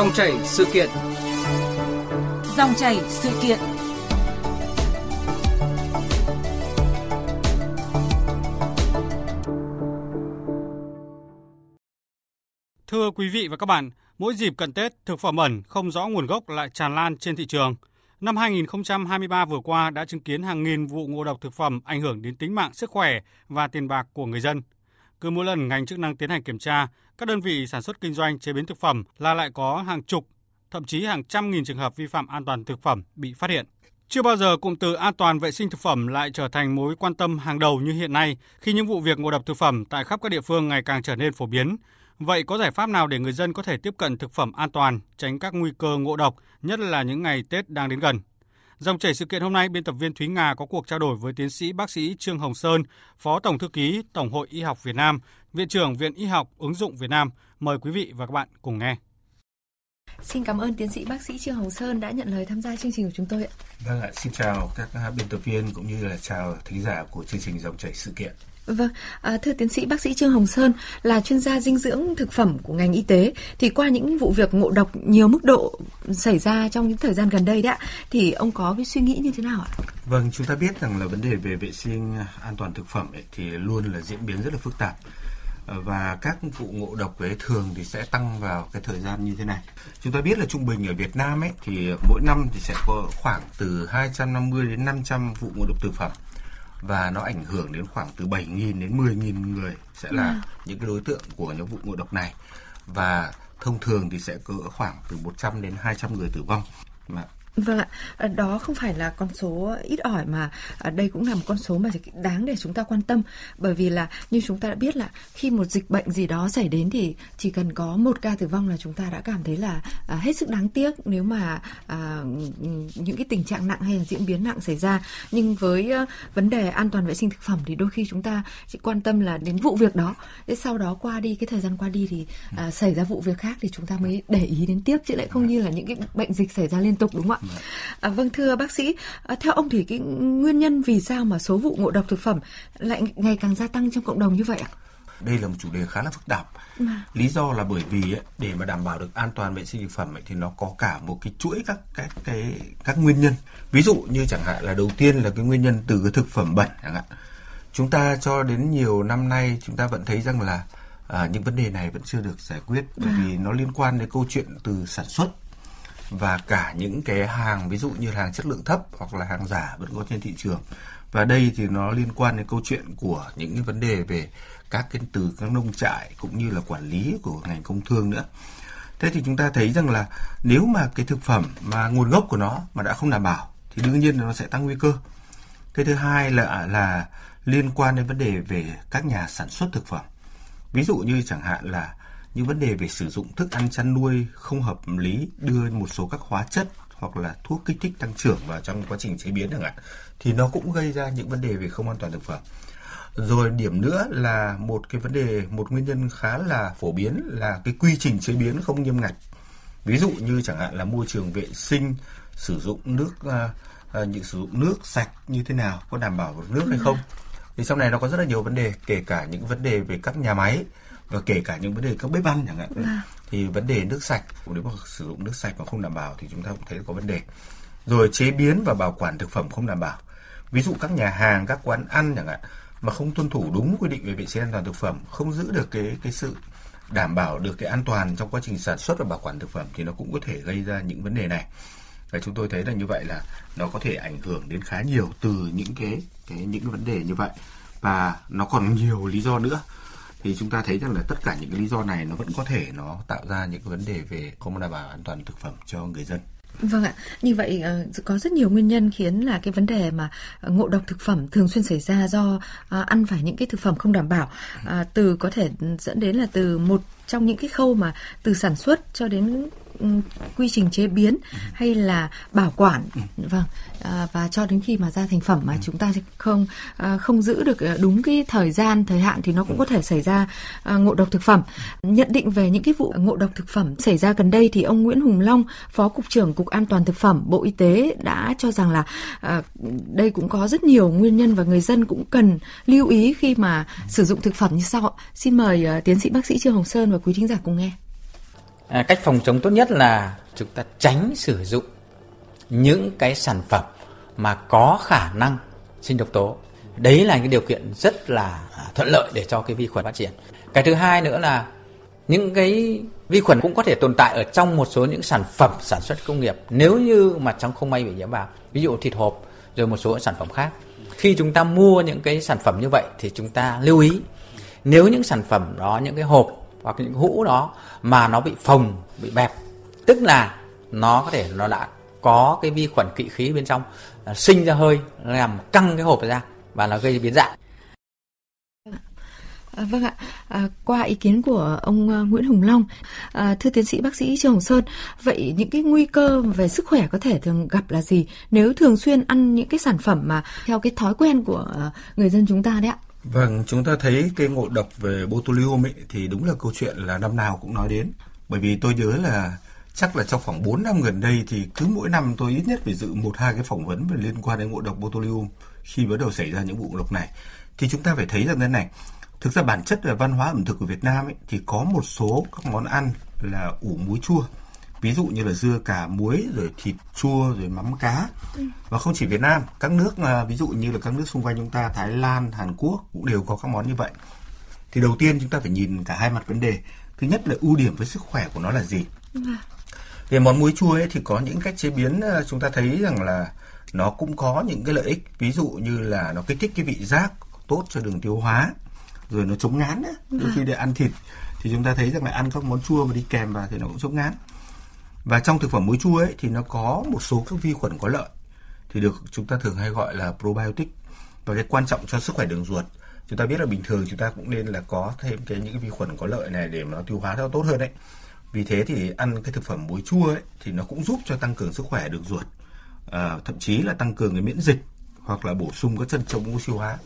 Dòng chảy sự kiện. Dòng chảy sự kiện. Thưa quý vị và các bạn, mỗi dịp cận Tết, thực phẩm ẩn không rõ nguồn gốc lại tràn lan trên thị trường. Năm 2023 vừa qua đã chứng kiến hàng nghìn vụ ngộ độc thực phẩm ảnh hưởng đến tính mạng, sức khỏe và tiền bạc của người dân. Cứ mỗi lần ngành chức năng tiến hành kiểm tra, các đơn vị sản xuất kinh doanh chế biến thực phẩm là lại có hàng chục, thậm chí hàng trăm nghìn trường hợp vi phạm an toàn thực phẩm bị phát hiện. Chưa bao giờ cụm từ an toàn vệ sinh thực phẩm lại trở thành mối quan tâm hàng đầu như hiện nay khi những vụ việc ngộ độc thực phẩm tại khắp các địa phương ngày càng trở nên phổ biến. Vậy có giải pháp nào để người dân có thể tiếp cận thực phẩm an toàn, tránh các nguy cơ ngộ độc, nhất là những ngày Tết đang đến gần? Dòng chảy sự kiện hôm nay, biên tập viên Thúy Nga có cuộc trao đổi với tiến sĩ bác sĩ Trương Hồng Sơn, Phó Tổng Thư ký Tổng hội Y học Việt Nam, Viện trưởng Viện Y học ứng dụng Việt Nam. Mời quý vị và các bạn cùng nghe. Xin cảm ơn tiến sĩ bác sĩ Trương Hồng Sơn đã nhận lời tham gia chương trình của chúng tôi ạ. Vâng ạ, xin chào các biên tập viên cũng như là chào thính giả của chương trình Dòng chảy sự kiện. Vâng, à, thưa tiến sĩ bác sĩ Trương Hồng Sơn là chuyên gia dinh dưỡng thực phẩm của ngành y tế thì qua những vụ việc ngộ độc nhiều mức độ xảy ra trong những thời gian gần đây đấy ạ thì ông có cái suy nghĩ như thế nào ạ? Vâng, chúng ta biết rằng là vấn đề về vệ sinh an toàn thực phẩm ấy, thì luôn là diễn biến rất là phức tạp à, và các vụ ngộ độc ấy thường thì sẽ tăng vào cái thời gian như thế này. Chúng ta biết là trung bình ở Việt Nam ấy thì mỗi năm thì sẽ có khoảng từ 250 đến 500 vụ ngộ độc thực phẩm và nó ảnh hưởng đến khoảng từ 7.000 đến 10.000 người sẽ là à. những cái đối tượng của những vụ ngộ độc này và thông thường thì sẽ cỡ khoảng từ 100 đến 200 người tử vong. Mà Vâng ạ, ờ, đó không phải là con số ít ỏi mà ở đây cũng là một con số mà đáng để chúng ta quan tâm. Bởi vì là như chúng ta đã biết là khi một dịch bệnh gì đó xảy đến thì chỉ cần có một ca tử vong là chúng ta đã cảm thấy là à, hết sức đáng tiếc nếu mà à, những cái tình trạng nặng hay là diễn biến nặng xảy ra. Nhưng với vấn đề an toàn vệ sinh thực phẩm thì đôi khi chúng ta chỉ quan tâm là đến vụ việc đó. Thế sau đó qua đi cái thời gian qua đi thì à, xảy ra vụ việc khác thì chúng ta mới để ý đến tiếp chứ lại không như là những cái bệnh dịch xảy ra liên tục đúng không ạ? À, vâng thưa bác sĩ, à, theo ông thì cái nguyên nhân vì sao mà số vụ ngộ độc thực phẩm lại ngày càng gia tăng trong cộng đồng như vậy ạ? Đây là một chủ đề khá là phức tạp. À. Lý do là bởi vì ấy, để mà đảm bảo được an toàn vệ sinh thực phẩm ấy, thì nó có cả một cái chuỗi các các cái các nguyên nhân. Ví dụ như chẳng hạn là đầu tiên là cái nguyên nhân từ cái thực phẩm bẩn chẳng hạn. Chúng ta cho đến nhiều năm nay chúng ta vẫn thấy rằng là à, những vấn đề này vẫn chưa được giải quyết bởi à. vì nó liên quan đến câu chuyện từ sản xuất và cả những cái hàng, ví dụ như hàng chất lượng thấp hoặc là hàng giả vẫn có trên thị trường. Và đây thì nó liên quan đến câu chuyện của những cái vấn đề về các cái từ, các nông trại cũng như là quản lý của ngành công thương nữa. Thế thì chúng ta thấy rằng là nếu mà cái thực phẩm mà nguồn gốc của nó mà đã không đảm bảo thì đương nhiên là nó sẽ tăng nguy cơ. Cái thứ hai là là liên quan đến vấn đề về các nhà sản xuất thực phẩm. Ví dụ như chẳng hạn là những vấn đề về sử dụng thức ăn chăn nuôi không hợp lý đưa một số các hóa chất hoặc là thuốc kích thích tăng trưởng vào trong quá trình chế biến chẳng hạn thì nó cũng gây ra những vấn đề về không an toàn thực phẩm. Rồi điểm nữa là một cái vấn đề một nguyên nhân khá là phổ biến là cái quy trình chế biến không nghiêm ngặt. Ví dụ như chẳng hạn là môi trường vệ sinh sử dụng nước uh, những sử dụng nước sạch như thế nào có đảm bảo được nước hay không? Thì trong này nó có rất là nhiều vấn đề kể cả những vấn đề về các nhà máy và kể cả những vấn đề các bếp ăn chẳng hạn. À. thì vấn đề nước sạch nếu mà sử dụng nước sạch mà không đảm bảo thì chúng ta cũng thấy có vấn đề. Rồi chế biến và bảo quản thực phẩm không đảm bảo. Ví dụ các nhà hàng các quán ăn chẳng hạn mà không tuân thủ đúng quy định về vệ sinh an toàn thực phẩm không giữ được cái cái sự đảm bảo được cái an toàn trong quá trình sản xuất và bảo quản thực phẩm thì nó cũng có thể gây ra những vấn đề này và chúng tôi thấy là như vậy là nó có thể ảnh hưởng đến khá nhiều từ những cái cái những cái vấn đề như vậy và nó còn nhiều lý do nữa thì chúng ta thấy rằng là tất cả những cái lý do này nó vẫn có thể nó tạo ra những cái vấn đề về không đảm bảo an toàn thực phẩm cho người dân. Vâng ạ, như vậy uh, có rất nhiều nguyên nhân khiến là cái vấn đề mà uh, ngộ độc thực phẩm thường xuyên xảy ra do uh, ăn phải những cái thực phẩm không đảm bảo. Uh, từ có thể dẫn đến là từ một trong những cái khâu mà từ sản xuất cho đến Ừ, quy trình chế biến ừ. hay là bảo quản. Ừ. vâng à, và cho đến khi mà ra thành phẩm mà chúng ta không à, không giữ được à, đúng cái thời gian thời hạn thì nó cũng có thể xảy ra à, ngộ độc thực phẩm. Nhận định về những cái vụ ngộ độc thực phẩm xảy ra gần đây thì ông Nguyễn Hùng Long phó cục trưởng cục an toàn thực phẩm Bộ Y tế đã cho rằng là à, đây cũng có rất nhiều nguyên nhân và người dân cũng cần lưu ý khi mà sử dụng thực phẩm như sau xin mời uh, tiến sĩ bác sĩ Trương Hồng Sơn và quý thính giả cùng nghe À, cách phòng chống tốt nhất là chúng ta tránh sử dụng những cái sản phẩm mà có khả năng sinh độc tố. Đấy là những điều kiện rất là à, thuận lợi để cho cái vi khuẩn phát triển. Cái thứ hai nữa là những cái vi khuẩn cũng có thể tồn tại ở trong một số những sản phẩm sản xuất công nghiệp nếu như mà trong không may bị nhiễm vào ví dụ thịt hộp rồi một số sản phẩm khác khi chúng ta mua những cái sản phẩm như vậy thì chúng ta lưu ý nếu những sản phẩm đó những cái hộp hoặc những hũ đó mà nó bị phồng bị bẹp. Tức là nó có thể nó đã có cái vi khuẩn kỵ khí bên trong à, sinh ra hơi làm căng cái hộp ra và nó gây biến dạng. À, vâng ạ, à, qua ý kiến của ông uh, Nguyễn Hùng Long, à, thưa tiến sĩ bác sĩ Trương Hồng Sơn, vậy những cái nguy cơ về sức khỏe có thể thường gặp là gì? Nếu thường xuyên ăn những cái sản phẩm mà theo cái thói quen của uh, người dân chúng ta đấy ạ? Vâng, chúng ta thấy cái ngộ độc về botulium ấy, thì đúng là câu chuyện là năm nào cũng nói đến. Bởi vì tôi nhớ là chắc là trong khoảng 4 năm gần đây thì cứ mỗi năm tôi ít nhất phải dự một hai cái phỏng vấn về liên quan đến ngộ độc botulium khi bắt đầu xảy ra những vụ ngộ độc này. Thì chúng ta phải thấy rằng thế này, thực ra bản chất về văn hóa ẩm thực của Việt Nam ấy, thì có một số các món ăn là ủ muối chua ví dụ như là dưa cà muối rồi thịt chua rồi mắm cá. Và không chỉ Việt Nam các nước à, ví dụ như là các nước xung quanh chúng ta Thái Lan Hàn Quốc cũng đều có các món như vậy. Thì đầu tiên chúng ta phải nhìn cả hai mặt vấn đề. Thứ nhất là ưu điểm với sức khỏe của nó là gì? Về món muối chua ấy thì có những cách chế biến à, chúng ta thấy rằng là nó cũng có những cái lợi ích. Ví dụ như là nó kích thích cái vị giác tốt cho đường tiêu hóa rồi nó chống ngán nữa đôi khi để ăn thịt thì chúng ta thấy rằng là ăn các món chua mà đi kèm vào thì nó cũng chống ngán và trong thực phẩm muối chua ấy thì nó có một số các vi khuẩn có lợi. Thì được chúng ta thường hay gọi là probiotic. Và cái quan trọng cho sức khỏe đường ruột chúng ta biết là bình thường chúng ta cũng nên là có thêm cái những cái vi khuẩn có lợi này để mà nó tiêu hóa nó tốt hơn đấy. Vì thế thì ăn cái thực phẩm muối chua ấy thì nó cũng giúp cho tăng cường sức khỏe đường ruột. À, thậm chí là tăng cường cái miễn dịch hoặc là bổ sung các chân chống oxy hóa.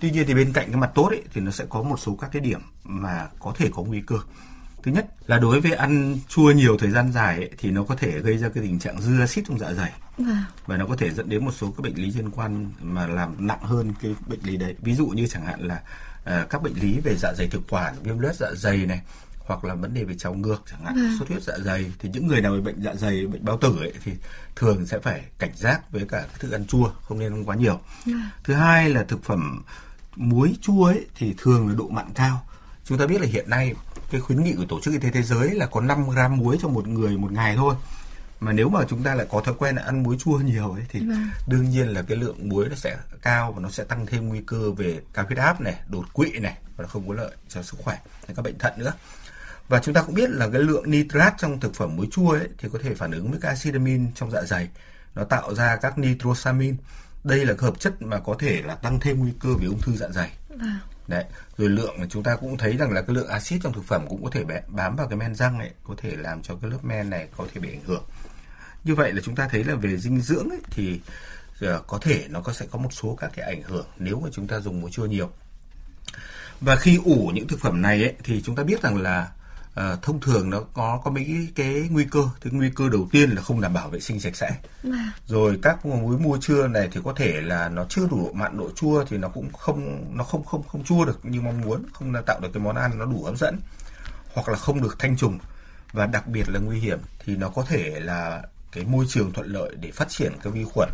Tuy nhiên thì bên cạnh cái mặt tốt ấy thì nó sẽ có một số các cái điểm mà có thể có nguy cơ thứ nhất là đối với ăn chua nhiều thời gian dài ấy, thì nó có thể gây ra cái tình trạng dư axit trong dạ dày vâng. và nó có thể dẫn đến một số các bệnh lý liên quan mà làm nặng hơn cái bệnh lý đấy ví dụ như chẳng hạn là uh, các bệnh lý về dạ dày thực quản viêm loét dạ dày này hoặc là vấn đề về trào ngược chẳng hạn vâng. xuất huyết dạ dày thì những người nào bị bệnh dạ dày bệnh bao tử ấy thì thường sẽ phải cảnh giác với cả thức ăn chua không nên ăn quá nhiều vâng. thứ hai là thực phẩm muối chua ấy thì thường là độ mặn cao chúng ta biết là hiện nay cái khuyến nghị của tổ chức y tế thế giới là có 5 gram muối cho một người một ngày thôi. Mà nếu mà chúng ta lại có thói quen là ăn muối chua nhiều ấy thì vâng. đương nhiên là cái lượng muối nó sẽ cao và nó sẽ tăng thêm nguy cơ về cao huyết áp này đột quỵ này và không có lợi cho sức khỏe các bệnh thận nữa. Và chúng ta cũng biết là cái lượng nitrat trong thực phẩm muối chua ấy thì có thể phản ứng với các acid amin trong dạ dày. Nó tạo ra các nitrosamin đây là hợp chất mà có thể là tăng thêm nguy cơ về ung thư dạ dày. Vâng đấy rồi lượng chúng ta cũng thấy rằng là cái lượng axit trong thực phẩm cũng có thể bám vào cái men răng ấy có thể làm cho cái lớp men này có thể bị ảnh hưởng. Như vậy là chúng ta thấy là về dinh dưỡng ấy, thì ờ, có thể nó có sẽ có một số các cái ảnh hưởng nếu mà chúng ta dùng muối chua nhiều. Và khi ủ những thực phẩm này ấy, thì chúng ta biết rằng là uh, thông thường nó có có mấy cái nguy cơ. Thứ nguy cơ đầu tiên là không đảm bảo vệ sinh sạch sẽ. À. rồi các muối mua chua này thì có thể là nó chưa đủ độ mặn độ chua thì nó cũng không nó không không không chua được như mong muốn không tạo được cái món ăn nó đủ hấp dẫn hoặc là không được thanh trùng. Và đặc biệt là nguy hiểm thì nó có thể là cái môi trường thuận lợi để phát triển các vi khuẩn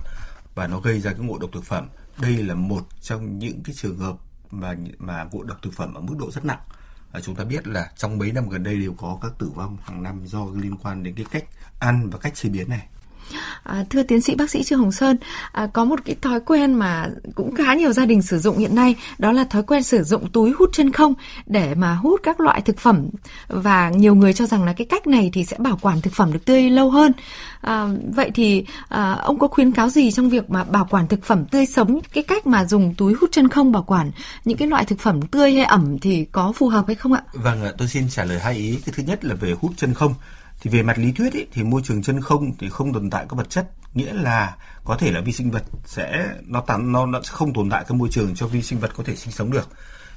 và nó gây ra cái ngộ độc thực phẩm. Đây là một trong những cái trường hợp mà mà ngộ độc thực phẩm ở mức độ rất nặng. à, chúng ta biết là trong mấy năm gần đây đều có các tử vong hàng năm do liên quan đến cái cách ăn và cách chế biến này. À, thưa tiến sĩ bác sĩ Trương Hồng Sơn, à, có một cái thói quen mà cũng khá nhiều gia đình sử dụng hiện nay, đó là thói quen sử dụng túi hút chân không để mà hút các loại thực phẩm và nhiều người cho rằng là cái cách này thì sẽ bảo quản thực phẩm được tươi lâu hơn. À, vậy thì à, ông có khuyến cáo gì trong việc mà bảo quản thực phẩm tươi sống? Cái cách mà dùng túi hút chân không bảo quản những cái loại thực phẩm tươi hay ẩm thì có phù hợp hay không ạ? Vâng, tôi xin trả lời hai ý. Cái thứ nhất là về hút chân không thì về mặt lý thuyết ý, thì môi trường chân không thì không tồn tại các vật chất. Nghĩa là có thể là vi sinh vật sẽ nó tàn nó, nó sẽ không tồn tại cái môi trường cho vi sinh vật có thể sinh sống được.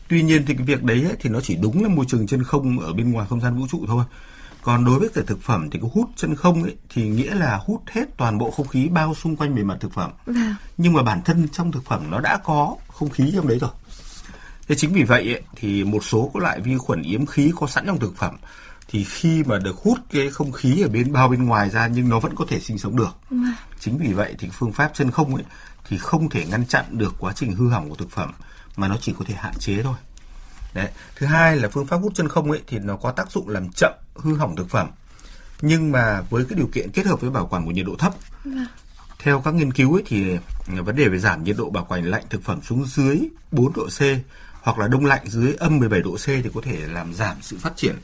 Tuy nhiên thì cái việc đấy ấy, thì nó chỉ đúng là môi trường chân không ở bên ngoài không gian vũ trụ thôi. Còn đối với cái thực phẩm thì cái hút chân không ấy thì nghĩa là hút hết toàn bộ không khí bao xung quanh bề mặt thực phẩm. Vâng. nhưng mà bản thân trong thực phẩm nó đã có không khí trong đấy rồi. Thế chính vì vậy ấy, thì một số các loại vi khuẩn yếm khí có sẵn trong thực phẩm thì khi mà được hút cái không khí ở bên bao bên ngoài ra nhưng nó vẫn có thể sinh sống được. Chính vì vậy thì phương pháp chân không ấy thì không thể ngăn chặn được quá trình hư hỏng của thực phẩm mà nó chỉ có thể hạn chế thôi. Đấy. Thứ hai là phương pháp hút chân không ấy thì nó có tác dụng làm chậm hư hỏng thực phẩm. Nhưng mà với cái điều kiện kết hợp với bảo quản của nhiệt độ thấp. Theo các nghiên cứu ấy thì vấn đề về giảm nhiệt độ bảo quản lạnh thực phẩm xuống dưới 4 độ C hoặc là đông lạnh dưới âm 17 độ C thì có thể làm giảm sự phát triển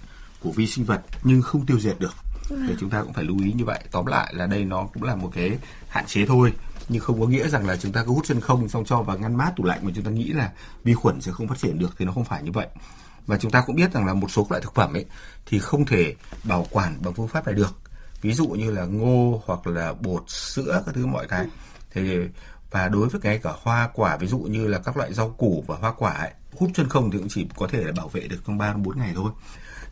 của vi sinh vật nhưng không tiêu diệt được. Thì chúng ta cũng phải lưu ý như vậy. Tóm lại là đây nó cũng là một cái hạn chế thôi nhưng không có nghĩa rằng là chúng ta cứ hút chân không xong cho vào ngăn mát tủ lạnh mà chúng ta nghĩ là vi khuẩn sẽ không phát triển được thì nó không phải như vậy và chúng ta cũng biết rằng là một số loại thực phẩm ấy thì không thể bảo quản bằng phương pháp này được ví dụ như là ngô hoặc là bột sữa các thứ mọi cái thì và đối với cái cả hoa quả ví dụ như là các loại rau củ và hoa quả ấy, hút chân không thì cũng chỉ có thể là bảo vệ được trong 3 4 ngày thôi.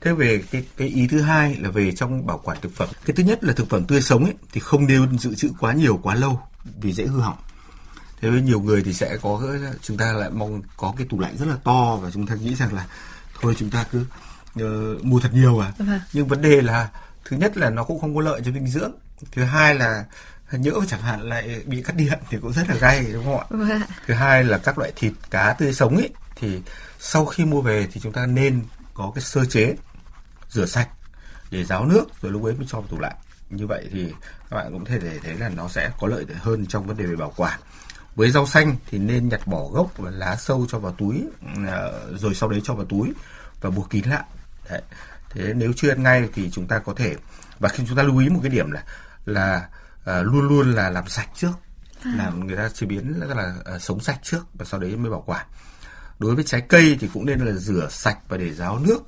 Thế về cái cái ý thứ hai là về trong bảo quản thực phẩm. Cái thứ nhất là thực phẩm tươi sống ấy thì không nên dự trữ quá nhiều quá lâu vì dễ hư hỏng. Thế với nhiều người thì sẽ có chúng ta lại mong có cái tủ lạnh rất là to và chúng ta nghĩ rằng là thôi chúng ta cứ uh, mua thật nhiều à. Vâng. Nhưng vấn đề là thứ nhất là nó cũng không có lợi cho dinh dưỡng. Thứ hai là nhỡ chẳng hạn lại bị cắt điện thì cũng rất là gay đúng không ạ? Vâng. Thứ hai là các loại thịt cá tươi sống ấy thì sau khi mua về thì chúng ta nên có cái sơ chế rửa sạch để ráo nước rồi lúc ấy mới cho vào tủ lạnh. Như vậy thì các bạn cũng thể để thấy là nó sẽ có lợi hơn trong vấn đề về bảo quản. Với rau xanh thì nên nhặt bỏ gốc và lá sâu cho vào túi ờ, rồi sau đấy cho vào túi và buộc kín lại. Đấy. thế nếu chưa ăn ngay thì chúng ta có thể và khi chúng ta lưu ý một cái điểm là là uh, luôn luôn là làm sạch trước. Làm người ta chế biến là, là uh, sống sạch trước và sau đấy mới bảo quản. Đối với trái cây thì cũng nên là rửa sạch và để ráo nước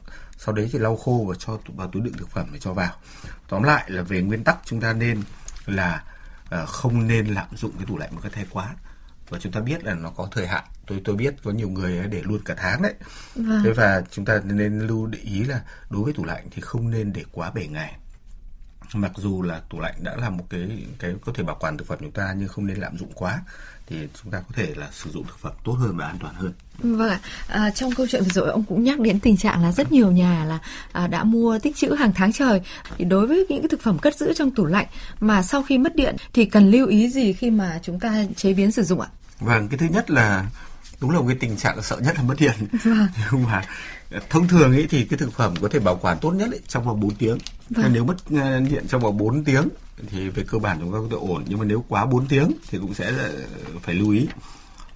sau đấy thì lau khô và cho vào túi đựng thực phẩm để cho vào. Tóm lại là về nguyên tắc chúng ta nên là uh, không nên lạm dụng cái tủ lạnh một cách thái quá. Và chúng ta biết là nó có thời hạn. Tôi tôi biết có nhiều người để luôn cả tháng đấy. Vâng. thế và chúng ta nên lưu để ý là đối với tủ lạnh thì không nên để quá 7 ngày mặc dù là tủ lạnh đã là một cái cái có thể bảo quản thực phẩm chúng ta nhưng không nên lạm dụng quá thì chúng ta có thể là sử dụng thực phẩm tốt hơn và an toàn hơn Vâng ạ. À, trong câu chuyện vừa rồi ông cũng nhắc đến tình trạng là rất nhiều nhà là à, đã mua tích trữ hàng tháng trời. Thì đối với những cái thực phẩm cất giữ trong tủ lạnh mà sau khi mất điện thì cần lưu ý gì khi mà chúng ta chế biến sử dụng ạ? Vâng, cái thứ nhất là đúng là một cái tình trạng sợ nhất là mất điện. Vâng. Nhưng mà thông thường ấy thì cái thực phẩm có thể bảo quản tốt nhất ấy, trong vòng 4 tiếng. Vâng. Nếu mất ờ, điện trong vòng 4 tiếng thì về cơ bản chúng ta có thể ổn. Nhưng mà nếu quá 4 tiếng thì cũng sẽ là phải lưu ý.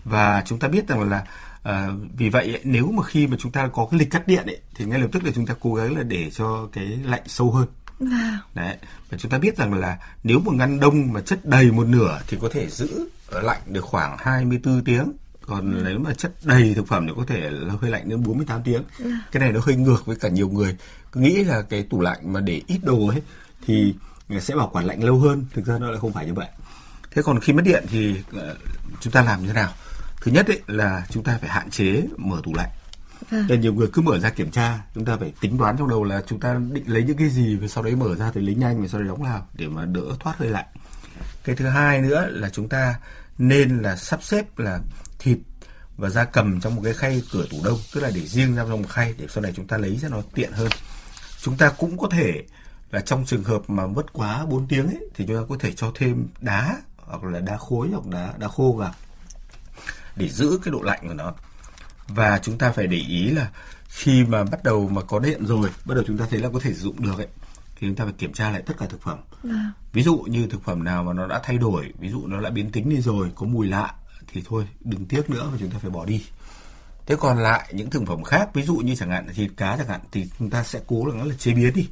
Và chúng ta biết rằng là à, vì vậy nếu mà khi mà chúng ta có cái lịch cắt điện ấy thì ngay lập tức là chúng ta cố gắng là để cho cái lạnh sâu hơn Vâng. Đấy. Và chúng ta biết rằng là nếu một ngăn đông mà chất đầy một nửa thì có thể giữ ở lạnh được khoảng 24 tiếng. Còn nếu mà chất đầy thực phẩm thì có thể là hơi lạnh đến 48 tiếng. Cái này nó hơi ngược với cả nhiều người. Cứ nghĩ là cái tủ lạnh mà để ít đồ ấy thì sẽ bảo quản lạnh lâu hơn. Thực ra nó lại không phải như vậy. Thế còn khi mất điện thì ờ, chúng ta làm như thế nào? Thứ nhất ấy là chúng ta phải hạn chế mở tủ lạnh. Vâng. Nên nhiều người cứ mở ra kiểm tra, chúng ta phải tính toán trong đầu là chúng ta định lấy những cái gì và sau đấy mở ra thì lấy nhanh và sau đấy đóng vào để mà đỡ thoát hơi lạnh. Cái thứ hai nữa là chúng ta nên là sắp xếp là thịt và da cầm trong một cái khay cửa tủ đông, tức là để riêng ra trong một khay để sau này chúng ta lấy cho nó tiện hơn. Chúng ta cũng có thể là trong trường hợp mà mất quá 4 tiếng ấy, thì chúng ta có thể cho thêm đá hoặc là đá khối hoặc đá đá khô vào để giữ cái độ lạnh của nó và chúng ta phải để ý là khi mà bắt đầu mà có điện rồi bắt đầu chúng ta thấy là có thể sử dụng được ấy thì chúng ta phải kiểm tra lại tất cả thực phẩm Vâng. ví dụ như thực phẩm nào mà nó đã thay đổi ví dụ nó đã biến tính đi rồi có mùi lạ thì thôi đừng tiếc nữa mà chúng ta phải bỏ đi. Thế còn lại những thực phẩm khác ví dụ như chẳng hạn là thịt cá chẳng hạn thì chúng ta sẽ cố gắng là chế biến đi.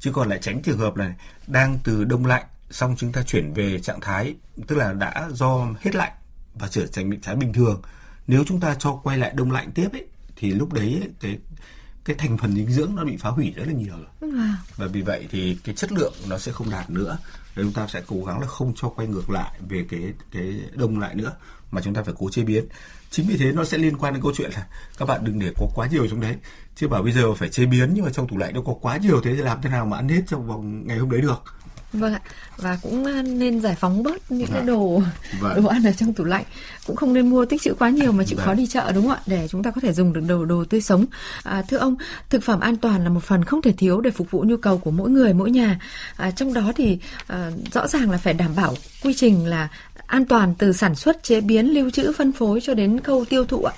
Chứ còn lại tránh trường hợp là đang từ đông lạnh xong chúng ta chuyển về trạng thái tức là đã do hết lạnh và trở thành trạng thái bình thường. Nếu chúng ta cho quay lại đông lạnh tiếp ấy thì lúc đấy ấy, cái cái thành phần dinh dưỡng nó bị phá hủy rất là nhiều rồi. Và vì vậy thì cái chất lượng nó sẽ không đạt nữa chúng ta sẽ cố gắng là không cho quay ngược lại về cái cái đông lại nữa, mà chúng ta phải cố chế biến. Chính vì thế nó sẽ liên quan đến câu chuyện là các bạn đừng để có quá nhiều trong đấy. Chứ bảo bây giờ phải chế biến nhưng mà trong tủ lạnh nó có quá nhiều thế thì làm thế nào mà ăn hết trong vòng ngày hôm đấy được? Vâng ạ. Và cũng nên giải phóng bớt những cái Vâng. đồ Vâng. đồ ăn ở trong tủ lạnh. Cũng không nên mua tích trữ quá nhiều mà chịu Vâng. khó đi chợ đúng không ạ? Để chúng ta có thể dùng được đồ đồ tươi sống. À, thưa ông, thực phẩm an toàn là một phần không thể thiếu để phục vụ nhu cầu của mỗi người mỗi nhà. À, trong đó thì à, rõ ràng là phải đảm bảo quy trình là an toàn từ sản xuất, chế biến, lưu trữ, phân phối cho đến khâu tiêu thụ ạ.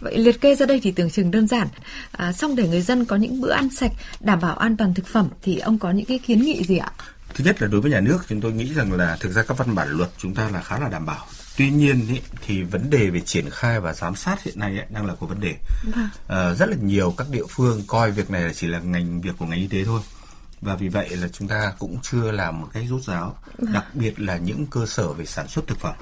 Vậy liệt kê ra đây thì tưởng chừng đơn giản. À, xong để người dân có những bữa ăn sạch, đảm bảo an toàn thực phẩm thì ông có những cái kiến nghị gì ạ? Thứ nhất là đối với nhà nước chúng tôi nghĩ rằng là thực ra các văn bản luật chúng ta là khá là đảm bảo. Tuy nhiên ý, thì vấn đề về triển khai và giám sát hiện nay ấy, đang là có vấn đề. Vâng. Ờ, rất là nhiều các địa phương coi việc này là chỉ là ngành việc của ngành y tế thôi. Và vì vậy là chúng ta cũng chưa làm một cách rút ráo, đặc biệt là những cơ sở về sản xuất thực phẩm.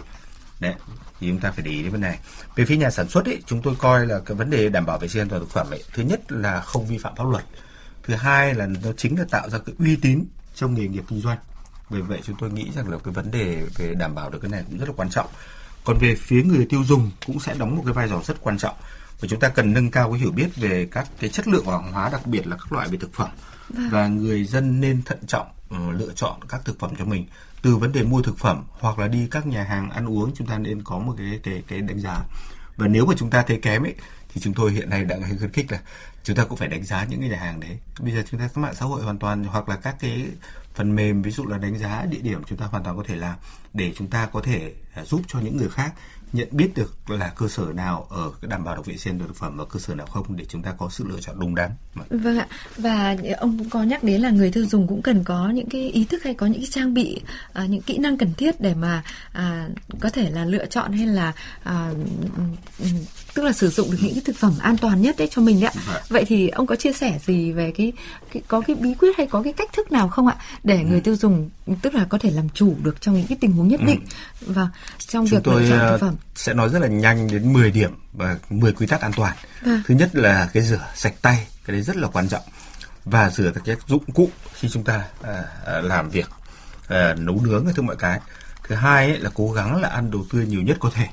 Đấy, thì chúng ta phải để ý đến vấn đề này. Về phía nhà sản xuất ấy, chúng tôi coi là cái vấn đề đảm bảo vệ sinh an toàn thực phẩm ấy, thứ nhất là không vi phạm pháp luật. Thứ hai là nó chính là tạo ra cái uy tín trong nghề nghiệp kinh doanh. Vì vậy chúng tôi nghĩ rằng là cái vấn đề về đảm bảo được cái này cũng rất là quan trọng. Còn về phía người tiêu dùng cũng sẽ đóng một cái vai trò rất quan trọng. Và chúng ta cần nâng cao cái hiểu biết về các cái chất lượng của hàng hóa, đặc biệt là các loại về thực phẩm. Và người dân nên thận trọng ờ, lựa chọn các thực phẩm cho mình từ vấn đề mua thực phẩm hoặc là đi các nhà hàng ăn uống chúng ta nên có một cái cái cái đánh giá và nếu mà chúng ta thấy kém ấy thì chúng tôi hiện nay đã khuyến khích là chúng ta cũng phải đánh giá những cái nhà hàng đấy bây giờ chúng ta các mạng xã hội hoàn toàn hoặc là các cái phần mềm ví dụ là đánh giá địa điểm chúng ta hoàn toàn có thể làm để chúng ta có thể à, giúp cho những người khác nhận biết được là cơ sở nào ở cái đảm bảo được vệ sinh thực phẩm và cơ sở nào không để chúng ta có sự lựa chọn đúng đắn Vâng ạ. Và ông cũng có nhắc đến là người tiêu dùng cũng cần có những cái ý thức hay có những cái trang bị à, những kỹ năng cần thiết để mà à, có thể là lựa chọn hay là à, ừm, ừm, tức là sử dụng được những cái thực phẩm an toàn nhất đấy cho mình đấy ạ. Vâng. Vậy thì ông có chia sẻ gì về cái, cái có cái bí quyết hay có cái cách thức nào không ạ để người tiêu dùng tức là có thể làm chủ được trong những cái tình huống nhất định và trong chúng việc tôi lựa chọn ờ, thực phẩm. sẽ nói rất là nhanh đến 10 điểm và 10 quy tắc an toàn. Vâng. Thứ nhất là cái rửa sạch tay, cái đấy rất là quan trọng. Và rửa các dụng cụ khi chúng ta à, à, làm việc à, nấu nướng cái thứ mọi cái. Thứ hai ấy, là cố gắng là ăn đồ tươi nhiều nhất có thể.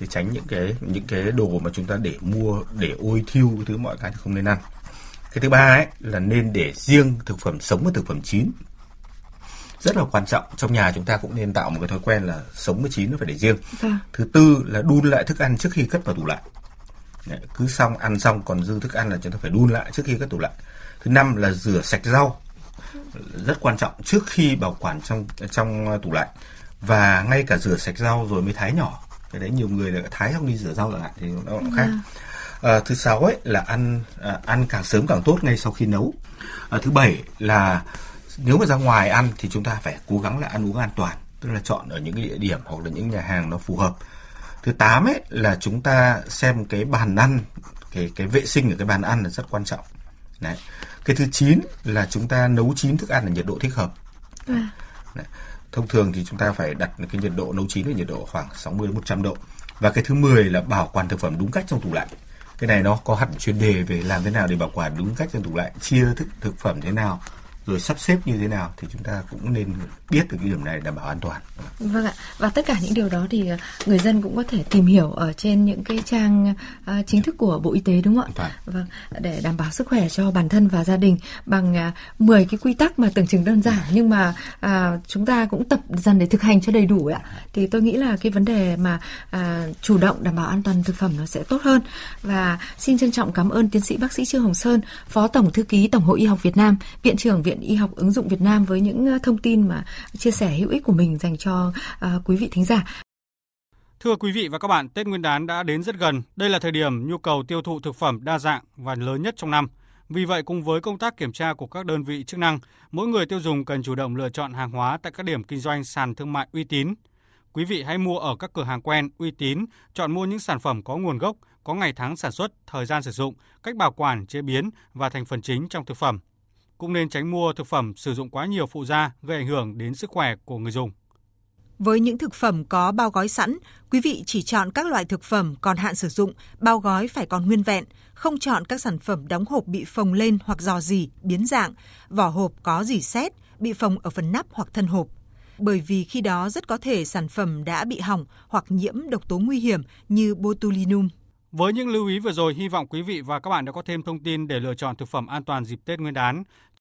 Để tránh những cái những cái đồ mà chúng ta để mua để ôi thiêu cái thứ mọi cái thì không nên ăn. Cái thứ ba ấy là nên để riêng thực phẩm sống và thực phẩm chín. Rất là quan trọng. Trong nhà chúng ta cũng nên tạo một cái thói quen là sống với chín nó phải để riêng. Vâng. thứ tư là đun lại thức ăn trước khi cất vào tủ lạnh Đấy, cứ xong ăn xong còn dư thức ăn là chúng ta phải đun lại trước khi cất tủ lạnh thứ năm là rửa sạch rau. Rất quan trọng. Trước khi bảo quản trong trong tủ lạnh và ngay cả rửa sạch rau rồi mới thái nhỏ. Cái đấy nhiều người là thái xong đi rửa rau lại thì nó cũng khác. À, thứ sáu ấy là ăn à, ăn càng sớm càng tốt ngay sau khi nấu. À, thứ bảy là nếu mà ra ngoài ăn thì chúng ta phải cố gắng là ăn uống an toàn tức là chọn ở những cái địa điểm hoặc là những nhà hàng nó phù hợp. Thứ tám ấy là chúng ta xem cái bàn ăn cái cái vệ sinh ở cái bàn ăn là rất quan trọng. Đấy. Cái thứ chín là chúng ta nấu chín thức ăn ở nhiệt độ thích hợp. Đấy. Thông thường thì chúng ta phải đặt cái nhiệt độ nấu chín ở nhiệt độ khoảng 60 đến 100 độ. Và cái thứ 10 là bảo quản thực phẩm đúng cách trong tủ lạnh. Cái này nó có hẳn chuyên đề về làm thế nào để bảo quản đúng cách trong tủ lạnh, chia thức thực phẩm thế nào, rồi sắp xếp như thế nào thì chúng ta cũng nên biết được cái điểm này đảm bảo an toàn. Vâng ạ. Và tất cả những điều đó thì à, người dân cũng có thể tìm hiểu ở trên những cái trang à, chính thức của Bộ Y tế đúng không ạ? Vâng. Để đảm bảo sức khỏe cho bản thân và gia đình bằng à, 10 cái quy tắc mà tưởng chừng đơn giản nhưng mà à, chúng ta cũng tập dần để thực hành cho đầy đủ ạ. Thì tôi nghĩ là cái vấn đề mà à, chủ động đảm bảo an toàn thực phẩm nó sẽ tốt hơn. Và xin trân trọng cảm ơn tiến sĩ bác sĩ Trương Hồng Sơn, Phó Tổng thư ký Tổng hội Y học Việt Nam, Viện trưởng Viện Y học ứng dụng Việt Nam với những ờ, thông tin mà chia sẻ hữu ích của mình dành cho uh, quý vị thính giả. Thưa quý vị và các bạn, Tết Nguyên đán đã đến rất gần. Đây là thời điểm nhu cầu tiêu thụ thực phẩm đa dạng và lớn nhất trong năm. Vì vậy, cùng với công tác kiểm tra của các đơn vị chức năng, mỗi người tiêu dùng cần chủ động lựa chọn hàng hóa tại các điểm kinh doanh sàn thương mại uy tín. Quý vị hãy mua ở các cửa hàng quen, uy tín, chọn mua những sản phẩm có nguồn gốc, có ngày tháng sản xuất, thời gian sử dụng, cách bảo quản, chế biến và thành phần chính trong thực phẩm. Cũng nên tránh mua thực phẩm sử dụng quá nhiều phụ gia gây ảnh hưởng đến sức khỏe của người dùng. Với những thực phẩm có bao gói sẵn, quý vị chỉ chọn các loại thực phẩm còn hạn sử dụng, bao gói phải còn nguyên vẹn, không chọn các sản phẩm đóng hộp bị phồng lên hoặc dò dỉ, biến dạng, vỏ hộp có dỉ xét, bị phồng ở phần nắp hoặc thân hộp. Bởi vì khi đó rất có thể sản phẩm đã bị hỏng hoặc nhiễm độc tố nguy hiểm như botulinum. Với những lưu ý vừa rồi, hy vọng quý vị và các bạn đã có thêm thông tin để lựa chọn thực phẩm an toàn dịp Tết Nguyên đán.